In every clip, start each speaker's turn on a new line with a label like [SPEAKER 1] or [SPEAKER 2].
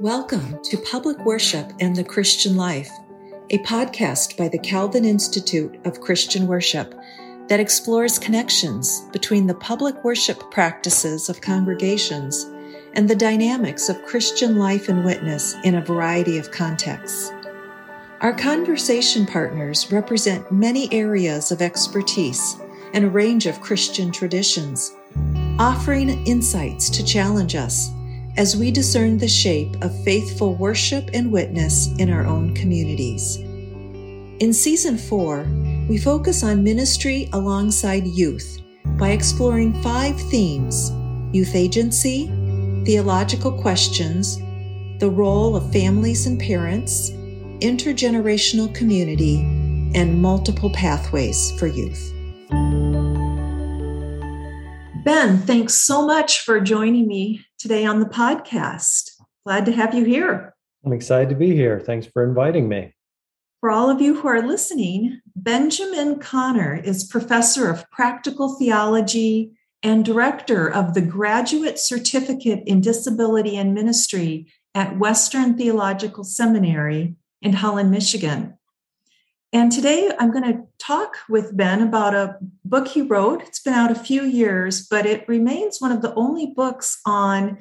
[SPEAKER 1] Welcome to Public Worship and the Christian Life, a podcast by the Calvin Institute of Christian Worship that explores connections between the public worship practices of congregations and the dynamics of Christian life and witness in a variety of contexts. Our conversation partners represent many areas of expertise and a range of Christian traditions, offering insights to challenge us as we discern the shape of faithful worship and witness in our own communities. In Season 4, we focus on ministry alongside youth by exploring five themes youth agency, theological questions, the role of families and parents, intergenerational community, and multiple pathways for youth. Ben, thanks so much for joining me today on the podcast. Glad to have you here.
[SPEAKER 2] I'm excited to be here. Thanks for inviting me.
[SPEAKER 1] For all of you who are listening, Benjamin Conner is professor of practical theology and director of the Graduate Certificate in Disability and Ministry at Western Theological Seminary in Holland, Michigan. And today I'm going to talk with Ben about a book he wrote. It's been out a few years, but it remains one of the only books on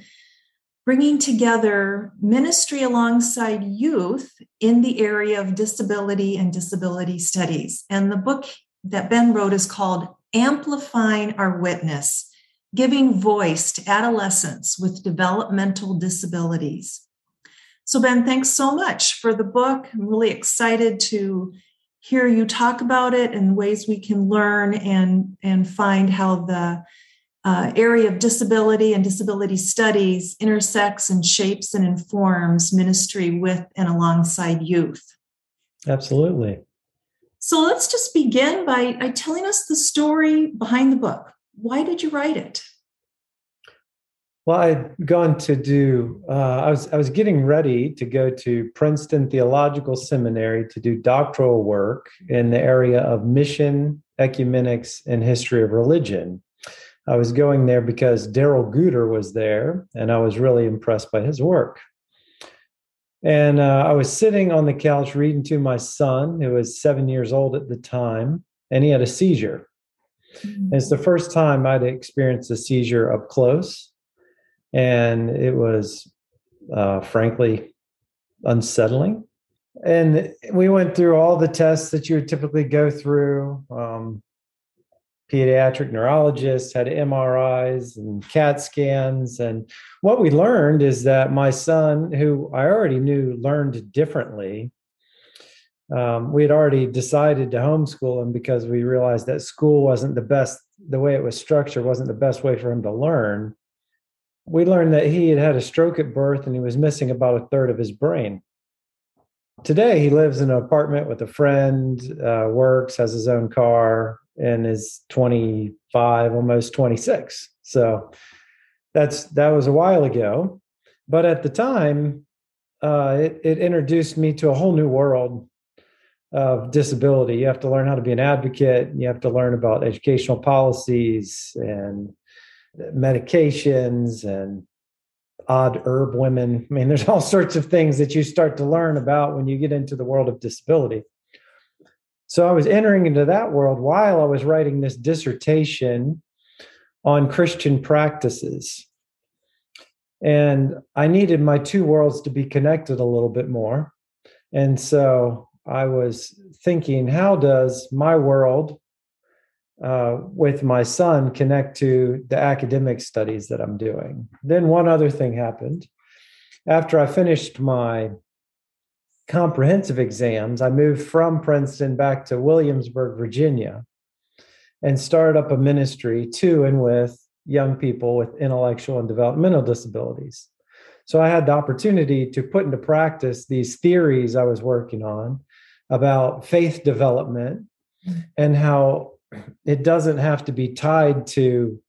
[SPEAKER 1] bringing together ministry alongside youth in the area of disability and disability studies. And the book that Ben wrote is called Amplifying Our Witness Giving Voice to Adolescents with Developmental Disabilities. So, Ben, thanks so much for the book. I'm really excited to hear you talk about it and ways we can learn and and find how the uh, area of disability and disability studies intersects and shapes and informs ministry with and alongside youth.
[SPEAKER 2] Absolutely.
[SPEAKER 1] So let's just begin by, by telling us the story behind the book. Why did you write it?
[SPEAKER 2] Well, I'd gone to do. Uh, I was I was getting ready to go to Princeton Theological Seminary to do doctoral work in the area of mission, ecumenics, and history of religion. I was going there because Darrell Guder was there, and I was really impressed by his work. And uh, I was sitting on the couch reading to my son, who was seven years old at the time, and he had a seizure. Mm-hmm. it's the first time I'd experienced a seizure up close and it was uh, frankly unsettling. And we went through all the tests that you would typically go through. Um, pediatric neurologists had MRIs and CAT scans. And what we learned is that my son, who I already knew learned differently, um, we had already decided to homeschool him because we realized that school wasn't the best, the way it was structured wasn't the best way for him to learn we learned that he had had a stroke at birth and he was missing about a third of his brain. Today, he lives in an apartment with a friend, uh, works, has his own car, and is 25, almost 26. So that's that was a while ago. But at the time, uh, it, it introduced me to a whole new world of disability. You have to learn how to be an advocate. You have to learn about educational policies and medications and odd herb women. I mean, there's all sorts of things that you start to learn about when you get into the world of disability. So I was entering into that world while I was writing this dissertation on Christian practices. And I needed my two worlds to be connected a little bit more. And so I was thinking, how does my world uh, with my son connect to the academic studies that I'm doing. Then one other thing happened. After I finished my comprehensive exams, I moved from Princeton back to Williamsburg, Virginia, and started up a ministry to and with young people with intellectual and developmental disabilities. So I had the opportunity to put into practice these theories I was working on about faith development mm. and how it doesn't have to be tied to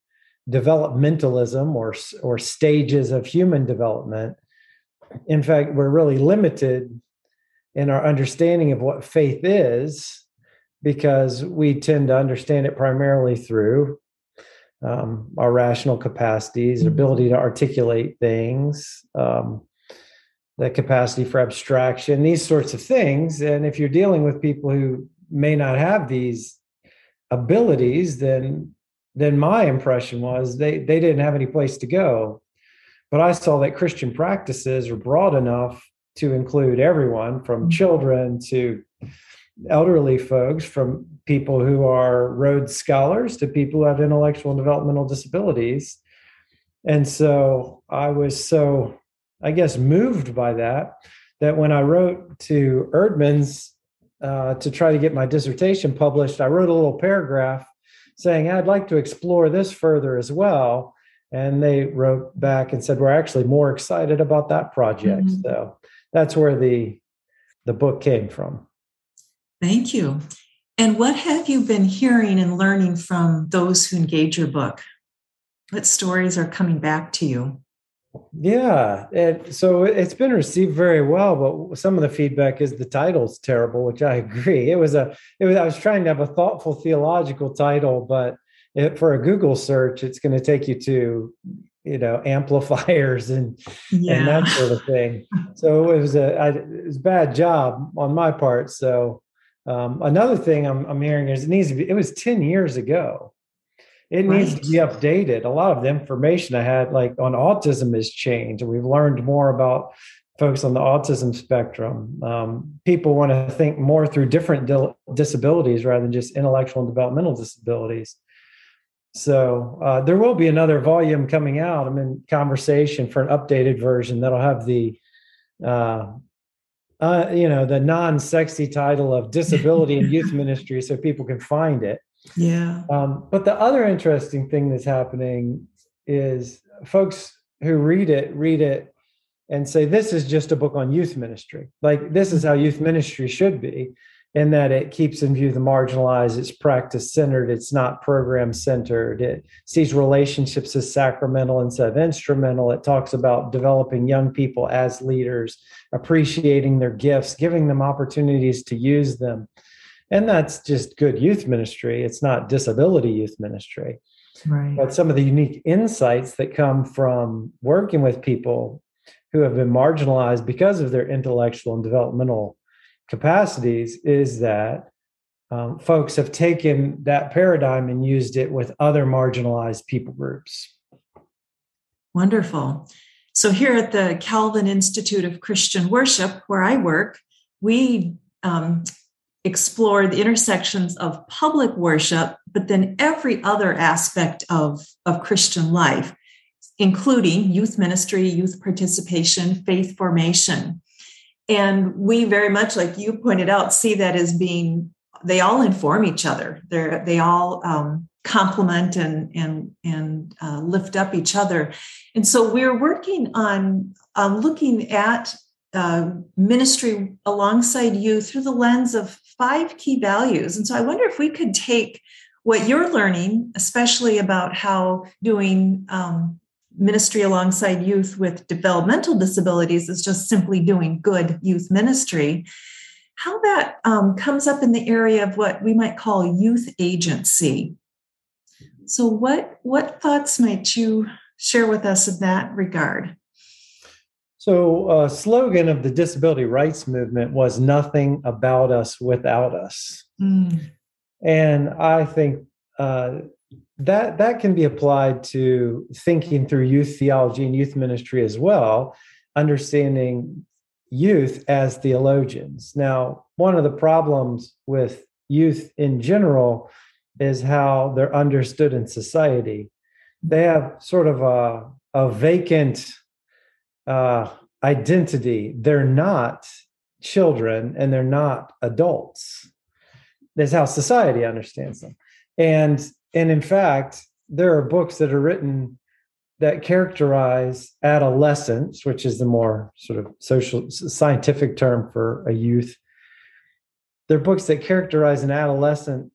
[SPEAKER 2] developmentalism or or stages of human development in fact we're really limited in our understanding of what faith is because we tend to understand it primarily through um, our rational capacities, mm-hmm. ability to articulate things, um, the capacity for abstraction, these sorts of things. And if you're dealing with people who may not have these abilities, then then my impression was they they didn't have any place to go. But I saw that Christian practices are broad enough to include everyone from mm-hmm. children to elderly folks, from people who are Rhodes Scholars to people who have intellectual and developmental disabilities. And so I was so, I guess, moved by that, that when I wrote to Eerdmans uh, to try to get my dissertation published, I wrote a little paragraph saying, I'd like to explore this further as well. And they wrote back and said, We're actually more excited about that project. Mm-hmm. So that's where the the book came from.
[SPEAKER 1] Thank you. And what have you been hearing and learning from those who engage your book? What stories are coming back to you?
[SPEAKER 2] Yeah, and so it's been received very well, but some of the feedback is the title's terrible, which I agree. It was a, it was. I was trying to have a thoughtful theological title, but it, for a Google search, it's going to take you to, you know, amplifiers and yeah. and that sort of thing. So it was a, I, it was a bad job on my part. So um, another thing I'm, I'm hearing is it needs to be. It was ten years ago it right. needs to be updated. A lot of the information I had, like on autism, has changed. We've learned more about folks on the autism spectrum. Um, people want to think more through different di- disabilities rather than just intellectual and developmental disabilities. So uh, there will be another volume coming out. I'm in conversation for an updated version that'll have the, uh, uh, you know, the non-sexy title of disability and youth ministry, so people can find it.
[SPEAKER 1] Yeah.
[SPEAKER 2] Um, but the other interesting thing that's happening is folks who read it read it and say this is just a book on youth ministry. Like this is how youth ministry should be, in that it keeps in view the marginalized, it's practice centered, it's not program centered, it sees relationships as sacramental instead of instrumental. It talks about developing young people as leaders, appreciating their gifts, giving them opportunities to use them and that's just good youth ministry. It's not disability youth ministry.
[SPEAKER 1] Right.
[SPEAKER 2] But some of the unique insights that come from working with people who have been marginalized because of their intellectual and developmental capacities is that um, folks have taken that paradigm and used it with other marginalized people groups.
[SPEAKER 1] Wonderful. So here at the calvin institute of christian worship where i work we um, explore the intersections of public worship, but then every other aspect of, of Christian life, including youth ministry, youth participation, faith formation. And we very much, like you pointed out, see that as being they all inform each other. They're they all um, complement and and and uh, lift up each other. And so we're working on on looking at uh, ministry alongside you through the lens of five key values. And so I wonder if we could take what you're learning, especially about how doing um, ministry alongside youth with developmental disabilities is just simply doing good youth ministry, how that um, comes up in the area of what we might call youth agency. So, what what thoughts might you share with us in that regard?
[SPEAKER 2] So, a uh, slogan of the disability rights movement was "Nothing about us without us," mm. and I think uh, that that can be applied to thinking through youth theology and youth ministry as well, understanding youth as theologians. Now, one of the problems with youth in general is how they're understood in society. They have sort of a, a vacant uh, identity. They're not children and they're not adults. That's how society understands them. And and in fact, there are books that are written that characterize adolescence, which is the more sort of social scientific term for a youth. They're books that characterize an adolescent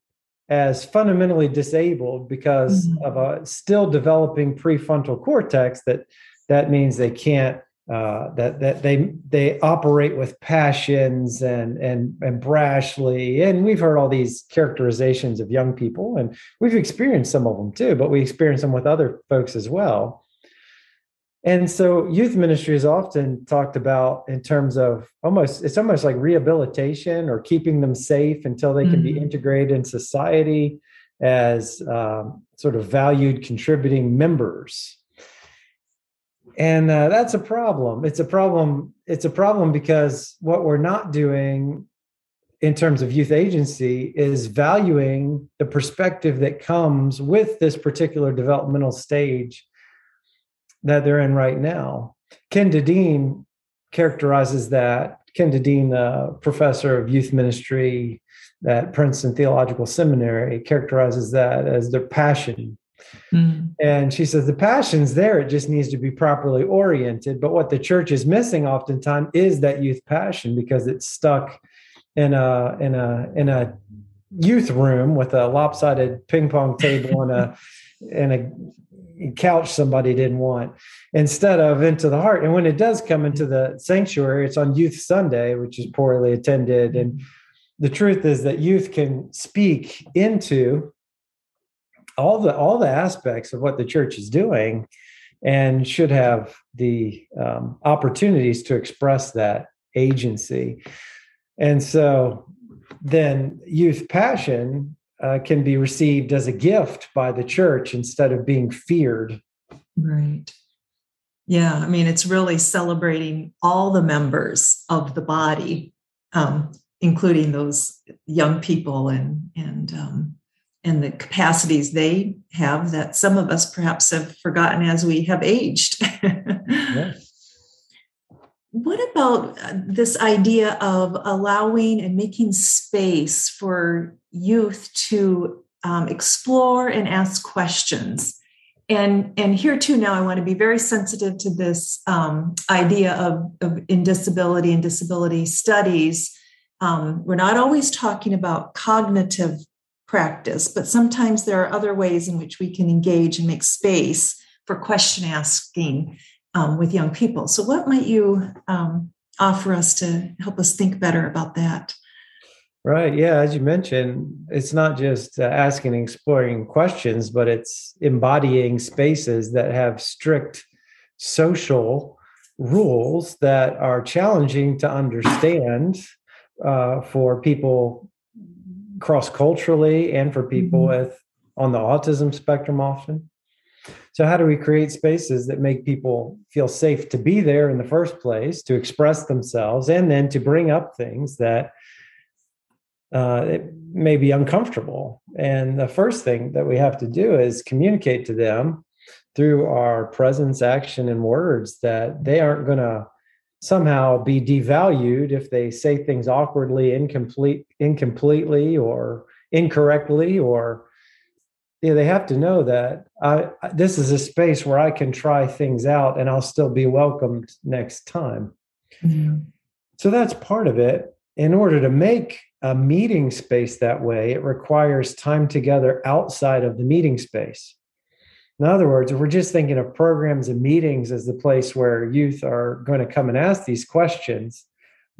[SPEAKER 2] as fundamentally disabled because mm-hmm. of a still developing prefrontal cortex that that means they can't uh, that that they they operate with passions and and and brashly. And we've heard all these characterizations of young people and we've experienced some of them too but we experience them with other folks as well. And so youth ministry is often talked about in terms of almost it's almost like rehabilitation or keeping them safe until they can mm-hmm. be integrated in society as um, sort of valued contributing members and uh, that's a problem it's a problem it's a problem because what we're not doing in terms of youth agency is valuing the perspective that comes with this particular developmental stage that they're in right now. Kenda Dean characterizes that. Kenda Dean, a professor of youth ministry at Princeton Theological Seminary, characterizes that as their passion. Mm-hmm. And she says the passion's there, it just needs to be properly oriented. But what the church is missing oftentimes is that youth passion because it's stuck in a in a in a youth room with a lopsided ping pong table and a and a couch somebody didn't want instead of into the heart and when it does come into the sanctuary it's on youth sunday which is poorly attended and the truth is that youth can speak into all the all the aspects of what the church is doing and should have the um, opportunities to express that agency and so then youth passion uh, can be received as a gift by the church instead of being feared.
[SPEAKER 1] Right. Yeah. I mean, it's really celebrating all the members of the body, um, including those young people and, and, um, and the capacities they have that some of us perhaps have forgotten as we have aged. yes. What about uh, this idea of allowing and making space for youth to um, explore and ask questions? And, and here too, now I want to be very sensitive to this um, idea of, of in disability and disability studies. Um, we're not always talking about cognitive practice, but sometimes there are other ways in which we can engage and make space for question asking um, with young people. So, what might you um, offer us to help us think better about that?
[SPEAKER 2] Right. Yeah. As you mentioned, it's not just uh, asking and exploring questions, but it's embodying spaces that have strict social rules that are challenging to understand uh, for people cross culturally and for people mm-hmm. with on the autism spectrum often. So, how do we create spaces that make people feel safe to be there in the first place, to express themselves, and then to bring up things that uh, may be uncomfortable? And the first thing that we have to do is communicate to them through our presence, action, and words that they aren't going to somehow be devalued if they say things awkwardly, incomplete, incompletely, or incorrectly, or yeah, they have to know that I, this is a space where I can try things out and I'll still be welcomed next time. Mm-hmm. So that's part of it. In order to make a meeting space that way, it requires time together outside of the meeting space. In other words, if we're just thinking of programs and meetings as the place where youth are going to come and ask these questions,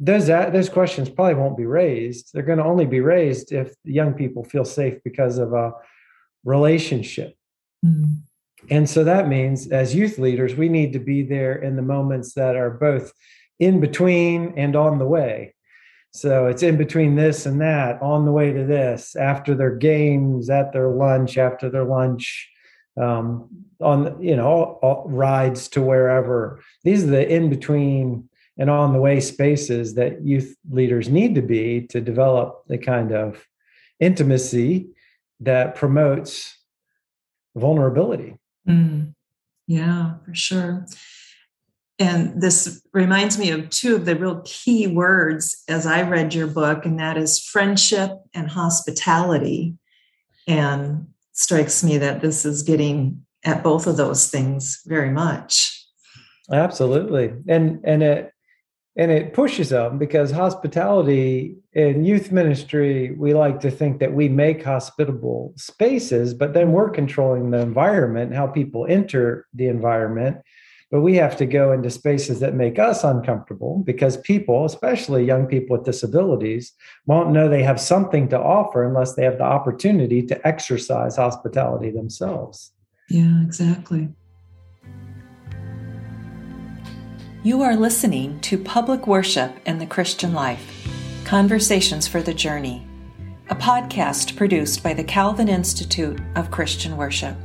[SPEAKER 2] those those questions probably won't be raised. They're going to only be raised if young people feel safe because of a relationship. Mm-hmm. And so that means as youth leaders, we need to be there in the moments that are both in between and on the way. So it's in between this and that, on the way to this, after their games, at their lunch, after their lunch, um, on you know all, all rides to wherever. These are the in between and on the way spaces that youth leaders need to be to develop the kind of intimacy that promotes vulnerability. Mm,
[SPEAKER 1] yeah, for sure. And this reminds me of two of the real key words as I read your book, and that is friendship and hospitality. And strikes me that this is getting at both of those things very much.
[SPEAKER 2] Absolutely. And and it and it pushes them because hospitality in youth ministry we like to think that we make hospitable spaces but then we're controlling the environment how people enter the environment but we have to go into spaces that make us uncomfortable because people especially young people with disabilities won't know they have something to offer unless they have the opportunity to exercise hospitality themselves
[SPEAKER 1] yeah exactly You are listening to Public Worship in the Christian Life Conversations for the Journey, a podcast produced by the Calvin Institute of Christian Worship.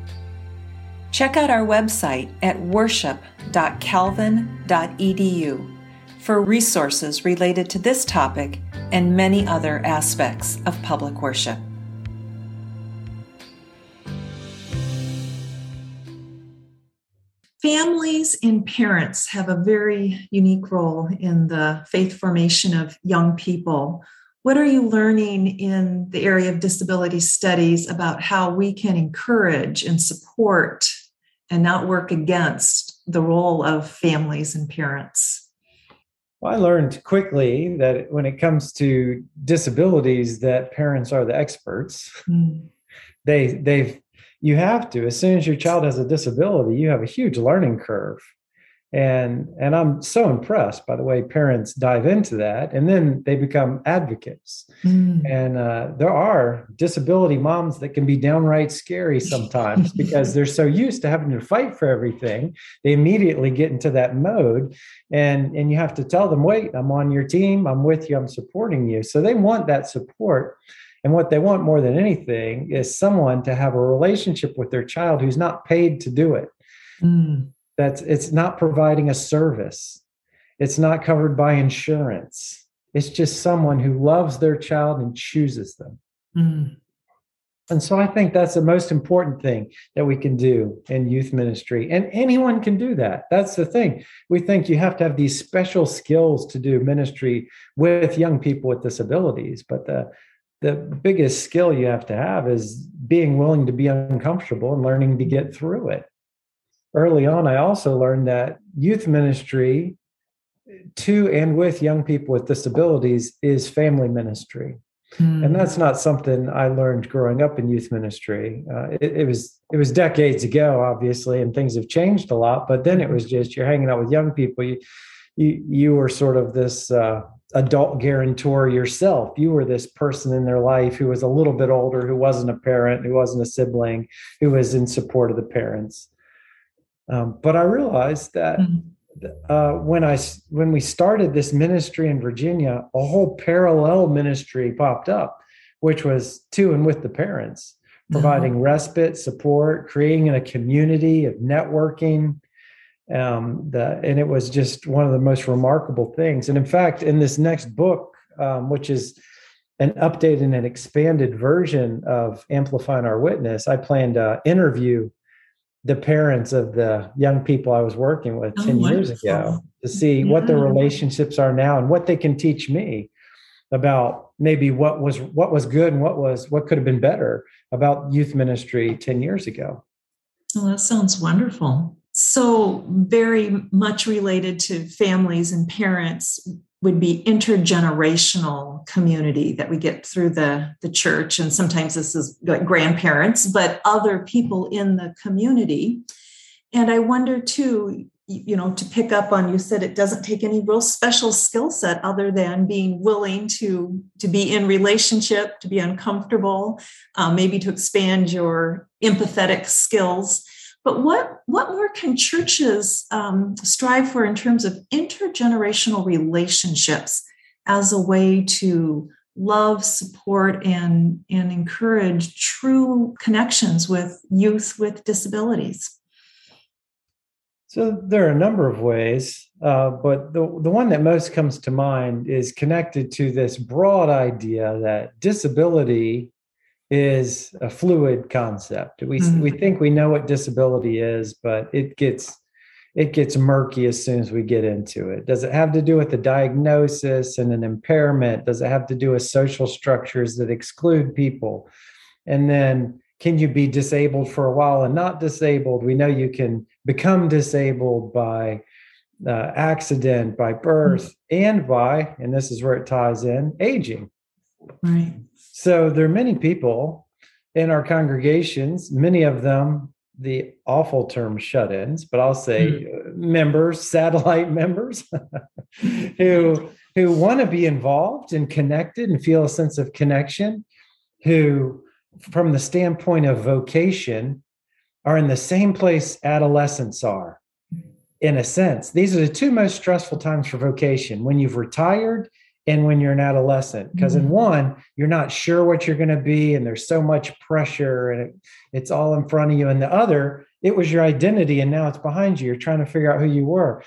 [SPEAKER 1] Check out our website at worship.calvin.edu for resources related to this topic and many other aspects of public worship. Families and parents have a very unique role in the faith formation of young people. What are you learning in the area of disability studies about how we can encourage and support and not work against the role of families and parents?
[SPEAKER 2] Well, I learned quickly that when it comes to disabilities, that parents are the experts. Mm. They they've you have to as soon as your child has a disability you have a huge learning curve and and i'm so impressed by the way parents dive into that and then they become advocates mm. and uh, there are disability moms that can be downright scary sometimes because they're so used to having to fight for everything they immediately get into that mode and and you have to tell them wait i'm on your team i'm with you i'm supporting you so they want that support and what they want more than anything is someone to have a relationship with their child who's not paid to do it. Mm. That's it's not providing a service. It's not covered by insurance. It's just someone who loves their child and chooses them. Mm. And so I think that's the most important thing that we can do in youth ministry. And anyone can do that. That's the thing. We think you have to have these special skills to do ministry with young people with disabilities, but the the biggest skill you have to have is being willing to be uncomfortable and learning to get through it. Early on, I also learned that youth ministry to and with young people with disabilities is family ministry. Mm. And that's not something I learned growing up in youth ministry. Uh, it, it, was it was decades ago, obviously, and things have changed a lot. But then it was just you're hanging out with young people. You you you were sort of this uh, adult guarantor yourself. You were this person in their life who was a little bit older, who wasn't a parent, who wasn't a sibling, who was in support of the parents. Um, but I realized that mm-hmm. uh, when I when we started this ministry in Virginia, a whole parallel ministry popped up, which was to and with the parents, providing mm-hmm. respite, support, creating a community of networking, um, the, and it was just one of the most remarkable things. And in fact, in this next book, um, which is an updated and expanded version of Amplifying Our Witness, I plan to interview the parents of the young people I was working with oh, 10 wonderful. years ago to see yeah. what their relationships are now and what they can teach me about maybe what was what was good and what was what could have been better about youth ministry 10 years ago.
[SPEAKER 1] Well, that sounds wonderful so very much related to families and parents would be intergenerational community that we get through the, the church. And sometimes this is like grandparents but other people in the community. And i wonder too you know to pick up on you said it doesn't take any real special skill set other than being willing to to be in relationship to be uncomfortable uh, maybe to expand your empathetic skills but what, what more can churches um, strive for in terms of intergenerational relationships as a way to love, support, and, and encourage true connections with youth with disabilities?
[SPEAKER 2] So there are a number of ways, uh, but the, the one that most comes to mind is connected to this broad idea that disability is a fluid concept. We mm-hmm. we think we know what disability is, but it gets it gets murky as soon as we get into it. Does it have to do with a diagnosis and an impairment? Does it have to do with social structures that exclude people? And then can you be disabled for a while and not disabled? We know you can become disabled by uh, accident, by birth, mm-hmm. and by, and this is where it ties in, aging.
[SPEAKER 1] Right.
[SPEAKER 2] So there are many people in our congregations, many of them the awful term shut ins, but I'll say mm. members, satellite members who who want to be involved and connected and feel a sense of connection, who from the standpoint of vocation are in the same place adolescents are in a sense. These are the two most stressful times for vocation when you've retired and when you're an adolescent. Because mm-hmm. in one, you're not sure what you're going to be, and there's so much pressure, and it, it's all in front of you. And the other, it was your identity, and now it's behind you. You're trying to figure out who you were.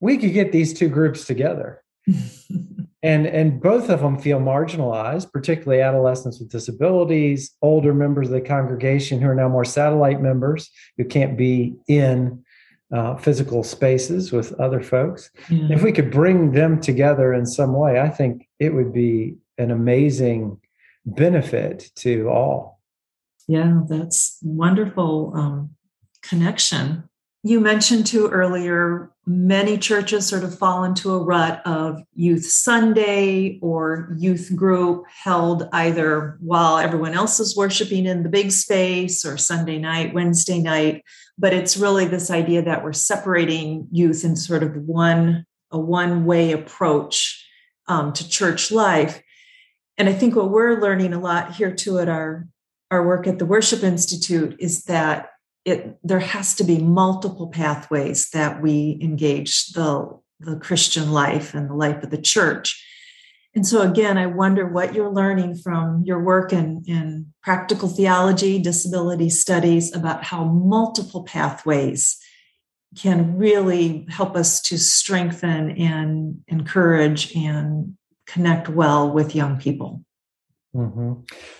[SPEAKER 2] We could get these two groups together. and and both of them feel marginalized particularly adolescents with disabilities older members of the congregation who are now more satellite members who can't be in uh, physical spaces with other folks. Yeah. If we could bring them together in some way, I think it would be an amazing benefit to all.
[SPEAKER 1] Yeah, that's wonderful um, connection. You mentioned too earlier, many churches sort of fall into a rut of youth Sunday or youth group held either while everyone else is worshiping in the big space or Sunday night, Wednesday night. But it's really this idea that we're separating youth in sort of one a one way approach um, to church life. And i think what we're learning a lot here too at our our work at the worship institute is that it there has to be multiple pathways that we engage the the christian life and the life of the church and so, again, I wonder what you're learning from your work in, in practical theology, disability studies about how multiple pathways can really help us to strengthen and encourage and connect well with young people.
[SPEAKER 2] Mm-hmm.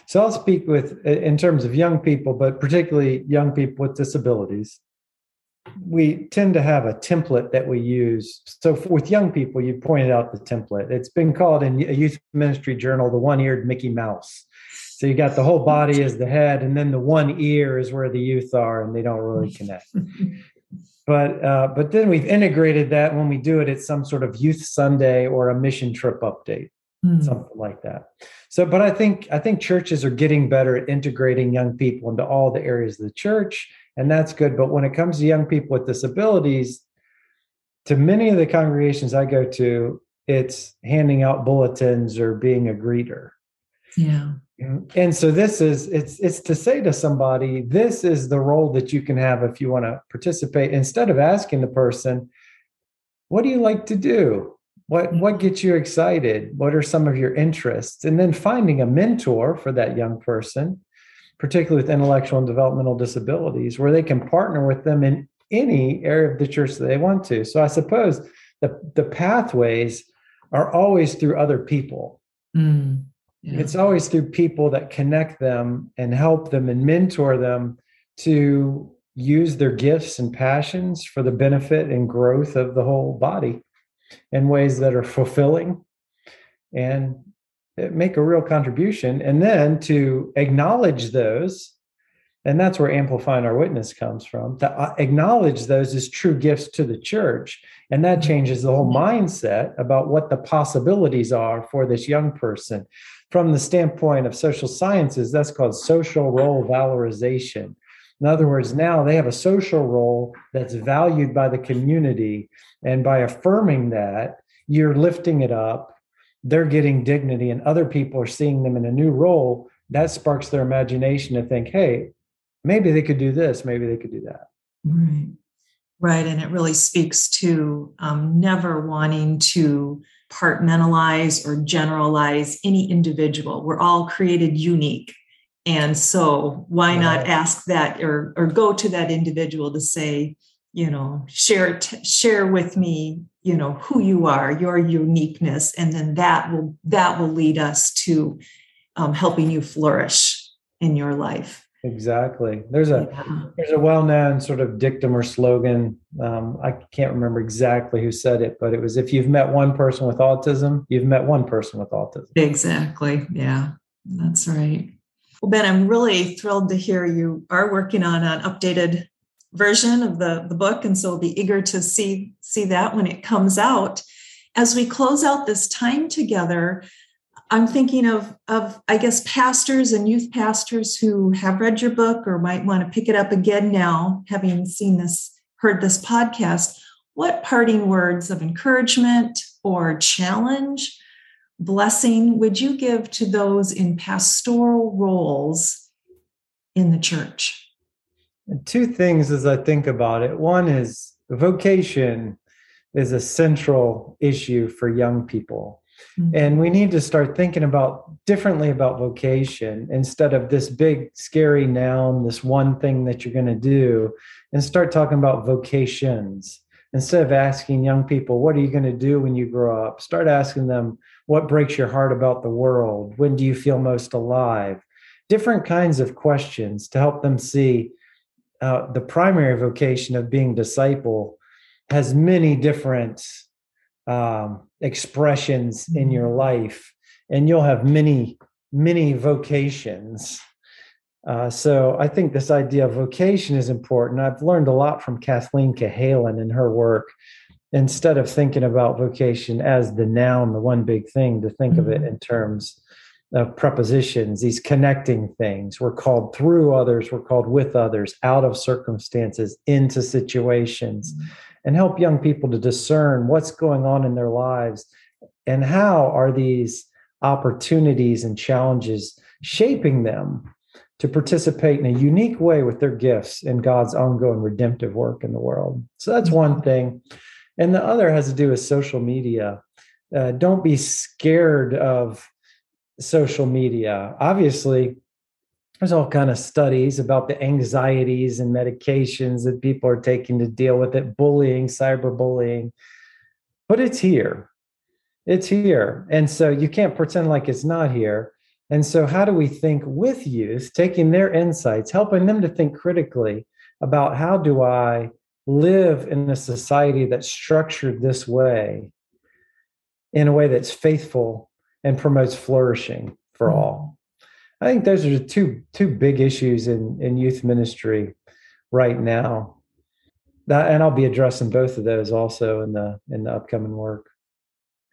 [SPEAKER 2] So I'll speak with in terms of young people, but particularly young people with disabilities we tend to have a template that we use. So with young people, you pointed out the template. It's been called in a youth ministry journal the one-eared Mickey Mouse. So you got the whole body as the head, and then the one ear is where the youth are, and they don't really connect. but uh, but then we've integrated that when we do it, it's some sort of youth Sunday or a mission trip update, mm. something like that. So, but I think I think churches are getting better at integrating young people into all the areas of the church and that's good. But when it comes to young people with disabilities, to many of the congregations I go to, it's handing out bulletins or being a greeter.
[SPEAKER 1] Yeah.
[SPEAKER 2] And so this is it's it's to say to somebody, this is the role that you can have if you want to participate. Instead of asking the person, what do you like to do? What what gets you excited? What are some of your interests? And then finding a mentor for that young person particularly with intellectual and developmental disabilities, where they can partner with them in any area of the church that they want to. So I suppose the, the pathways are always through other people. Mm, yeah. It's always through people that connect them and help them and mentor them to use their gifts and passions for the benefit and growth of the whole body in ways that are fulfilling and make a real contribution. And then to acknowledge those and that's where amplifying our witness comes from to uh, acknowledge those as true gifts to the church. And that changes the whole mindset about what the possibilities are for this young person. From the standpoint of social sciences that's called social role valorization in other words now they have a social role that's valued by the community and by affirming that you're lifting it up they're getting dignity and other people are seeing them in a new role, that sparks their imagination to think, hey, maybe they could do this, maybe they could do that.
[SPEAKER 1] Right. Right. And it really speaks to um, never wanting to compartmentalize or generalize any individual. We're all created unique. And so why not ask that or, or go to that individual to say, you know share share with me you know who you are your uniqueness and then that will that will lead us to um, helping you flourish in your life.
[SPEAKER 2] Exactly. There's a yeah. there's a well-known sort of dictum or slogan um, i can't remember exactly who said it but it was if you've met one person with autism you've met one person with autism.
[SPEAKER 1] Exactly. Yeah. That's right well ben i'm really thrilled to hear you are working on an updated version of the, the book. And so we'll be eager to see, see that when it comes out. As we close out this time together, I'm thinking of, of, I guess, pastors and youth pastors who have read your book or might want to pick it up again now, having seen this, heard this podcast. What parting words of encouragement or challenge, blessing would you give to those in pastoral roles in the church?
[SPEAKER 2] two things as I think about it. One is vocation is a central issue for young people. Mm-hmm. And we need to start thinking about differently about vocation instead of this big, scary noun, this one thing that you're going to do, and start talking about vocations. Instead of asking young people, what are you going to do when you grow up? Start asking them, what breaks your heart about the world? When do you feel most alive? Different kinds of questions to help them see uh, the primary vocation of being disciple has many different um, expressions in your mm-hmm. life, and you'll have many, many vocations. Uh, so I think this idea of vocation is important. I've learned a lot from Kathleen Cahalan in her work. Instead of thinking about vocation as the noun, the one big thing, to think mm-hmm. of it mm-hmm. in terms of prepositions, these connecting things. We're called through others, we're called with others, out of circumstances, into situations. Mm-hmm and help young people to discern what's going on in their lives and how are these opportunities and challenges shaping them to participate in a unique way with their gifts in God's ongoing redemptive work in the world. So that's one thing. And the other has to do with social media. Uh, don't be scared of social media. Obviously, there's all kind of studies about the anxieties and medications that people are taking to deal with it bullying cyberbullying but it's here it's here and so you can't pretend like it's not here and so how do we think with youth taking their insights helping them to think critically about how do i live in a society that's structured this way in a way that's faithful and promotes flourishing for mm-hmm. all I think those are two two big issues in in youth ministry right now. That, and I'll be addressing both of those also in the in the upcoming work.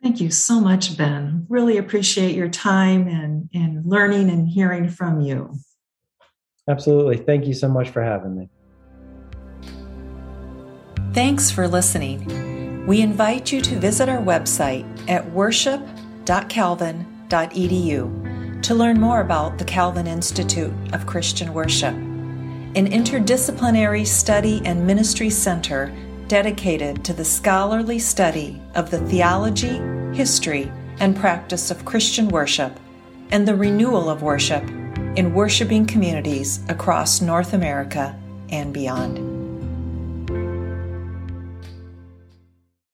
[SPEAKER 1] Thank you so much, Ben. Really appreciate your time and and learning and hearing from you.
[SPEAKER 2] Absolutely. Thank you so much for having me.
[SPEAKER 3] Thanks for listening. We invite you to visit our website at worship.calvin.edu to learn more about the Calvin Institute of Christian Worship, an interdisciplinary study and ministry center dedicated to the scholarly study of the theology, history, and practice of Christian worship and the renewal of worship in worshiping communities across North America and beyond.